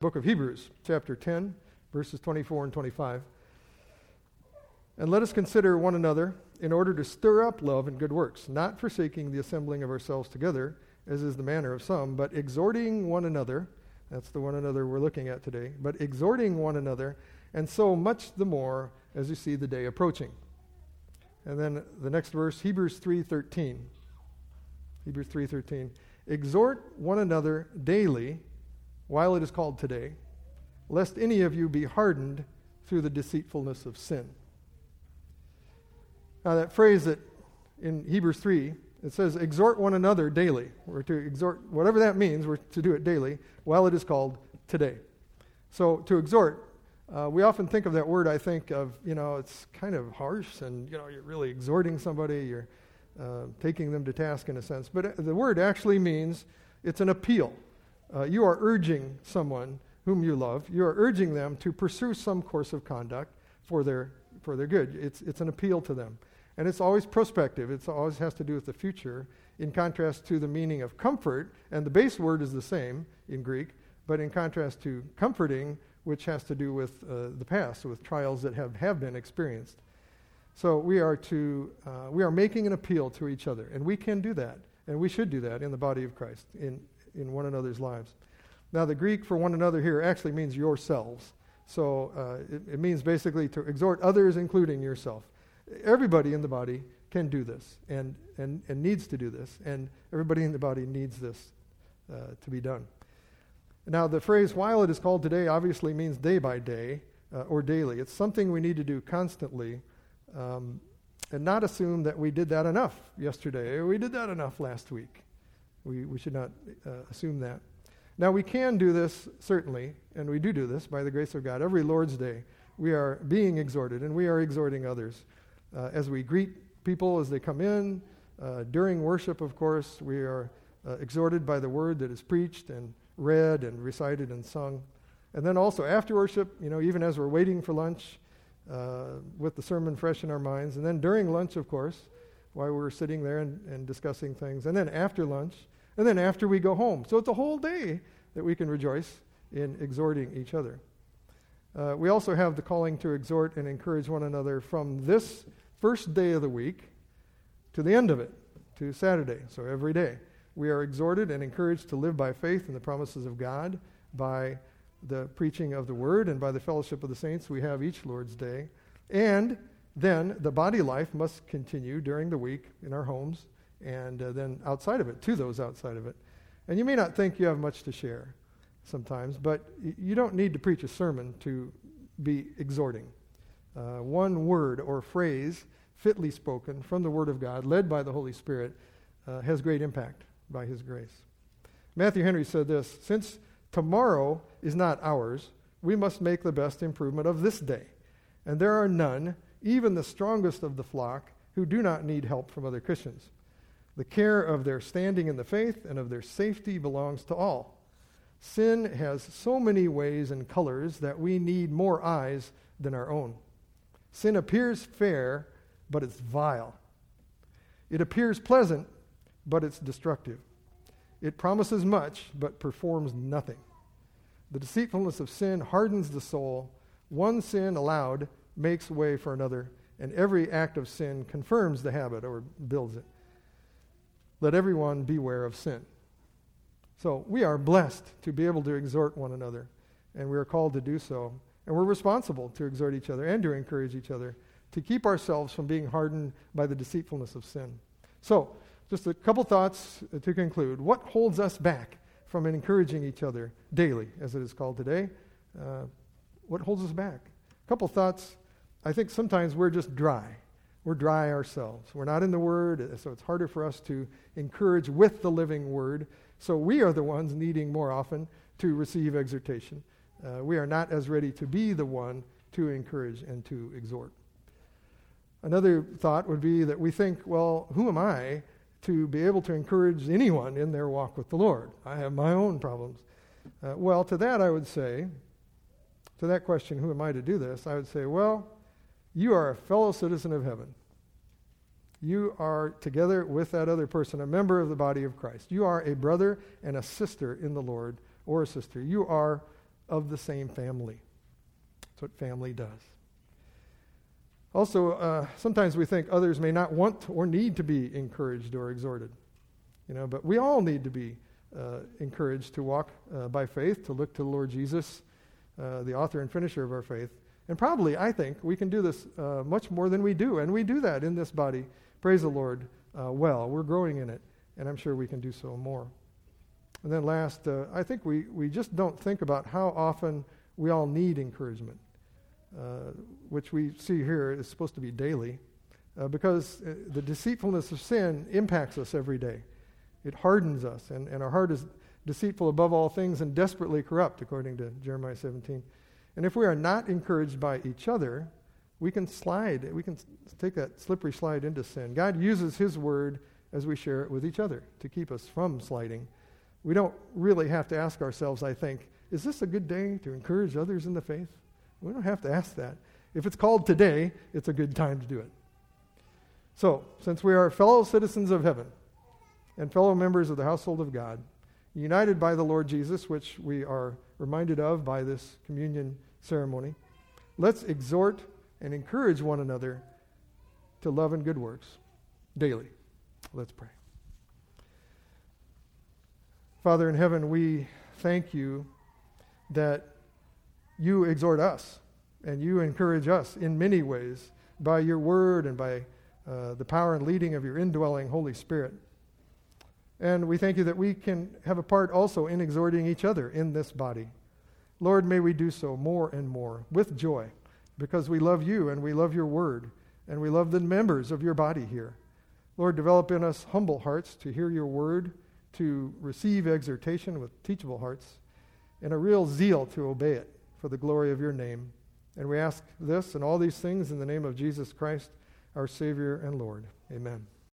book of Hebrews, chapter 10, verses 24 and 25. And let us consider one another in order to stir up love and good works, not forsaking the assembling of ourselves together, as is the manner of some, but exhorting one another. That's the one another we're looking at today. But exhorting one another, and so much the more as you see the day approaching. And then the next verse, Hebrews 3:13. Hebrews 3:13. Exhort one another daily while it is called today, lest any of you be hardened through the deceitfulness of sin. Now, that phrase that in Hebrews 3, it says, exhort one another daily. We're to exhort, whatever that means, we're to do it daily while it is called today. So, to exhort, uh, we often think of that word, I think of, you know, it's kind of harsh and, you know, you're really exhorting somebody, you're uh, taking them to task in a sense. But uh, the word actually means it's an appeal uh, you are urging someone whom you love, you are urging them to pursue some course of conduct for their, for their good. It's, it's an appeal to them. And it's always prospective, it always has to do with the future, in contrast to the meaning of comfort. And the base word is the same in Greek, but in contrast to comforting, which has to do with uh, the past, with trials that have, have been experienced. So we are to uh, we are making an appeal to each other, and we can do that, and we should do that in the body of Christ in in one another's lives. Now, the Greek for one another here actually means yourselves. So uh, it, it, means basically to exhort others, including yourself. Everybody in the body can do this and, and, and needs to do this, and everybody in the body needs this uh, to be done. Now, the phrase while it is called today obviously means day by day uh, or daily. It's something we need to do constantly um, and not assume that we did that enough yesterday or we did that enough last week. We, we should not uh, assume that. Now, we can do this, certainly, and we do do this by the grace of God. Every Lord's Day, we are being exhorted, and we are exhorting others. Uh, as we greet people as they come in, uh, during worship, of course, we are uh, exhorted by the word that is preached and read and recited and sung. And then also after worship, you know, even as we're waiting for lunch, uh, with the sermon fresh in our minds. And then during lunch, of course, while we're sitting there and, and discussing things. And then after lunch, and then after we go home. So it's a whole day that we can rejoice in exhorting each other. Uh, we also have the calling to exhort and encourage one another from this first day of the week to the end of it, to Saturday. So every day. We are exhorted and encouraged to live by faith in the promises of God, by the preaching of the word, and by the fellowship of the saints we have each Lord's day. And then the body life must continue during the week in our homes and uh, then outside of it, to those outside of it. And you may not think you have much to share sometimes, but you don't need to preach a sermon to be exhorting. Uh, one word or phrase, fitly spoken from the Word of God, led by the Holy Spirit, uh, has great impact by His grace. Matthew Henry said this Since tomorrow is not ours, we must make the best improvement of this day. And there are none, even the strongest of the flock, who do not need help from other Christians. The care of their standing in the faith and of their safety belongs to all. Sin has so many ways and colors that we need more eyes than our own. Sin appears fair, but it's vile. It appears pleasant, but it's destructive. It promises much, but performs nothing. The deceitfulness of sin hardens the soul. One sin allowed makes way for another, and every act of sin confirms the habit or builds it. Let everyone beware of sin. So we are blessed to be able to exhort one another, and we are called to do so. And we're responsible to exhort each other and to encourage each other to keep ourselves from being hardened by the deceitfulness of sin. So, just a couple thoughts to conclude. What holds us back from encouraging each other daily, as it is called today? Uh, what holds us back? A couple thoughts. I think sometimes we're just dry we're dry ourselves. We're not in the Word, so it's harder for us to encourage with the living Word. So we are the ones needing more often to receive exhortation. Uh, we are not as ready to be the one to encourage and to exhort. Another thought would be that we think, well, who am I to be able to encourage anyone in their walk with the Lord? I have my own problems. Uh, well, to that I would say, to that question, who am I to do this? I would say, well, you are a fellow citizen of heaven. You are together with that other person, a member of the body of Christ. You are a brother and a sister in the Lord, or a sister. You are of the same family. That's what family does. Also, uh, sometimes we think others may not want or need to be encouraged or exhorted. You know, but we all need to be uh, encouraged to walk uh, by faith, to look to the Lord Jesus, uh, the author and finisher of our faith. And probably, I think, we can do this uh, much more than we do. And we do that in this body. Praise the Lord. Uh, well, we're growing in it. And I'm sure we can do so more. And then last, uh, I think we, we just don't think about how often we all need encouragement, uh, which we see here is supposed to be daily, uh, because uh, the deceitfulness of sin impacts us every day. It hardens us, and, and our heart is deceitful above all things and desperately corrupt, according to Jeremiah 17. And if we are not encouraged by each other, we can slide, we can take that slippery slide into sin. God uses His word as we share it with each other to keep us from sliding. We don't really have to ask ourselves, I think, is this a good day to encourage others in the faith? We don't have to ask that. If it's called today, it's a good time to do it. So, since we are fellow citizens of heaven and fellow members of the household of God, united by the Lord Jesus, which we are reminded of by this communion ceremony, let's exhort and encourage one another to love and good works daily. Let's pray. Father in heaven, we thank you that you exhort us and you encourage us in many ways by your word and by uh, the power and leading of your indwelling Holy Spirit. And we thank you that we can have a part also in exhorting each other in this body. Lord, may we do so more and more with joy because we love you and we love your word and we love the members of your body here. Lord, develop in us humble hearts to hear your word to receive exhortation with teachable hearts, and a real zeal to obey it for the glory of your name. And we ask this and all these things in the name of Jesus Christ, our Savior and Lord. Amen.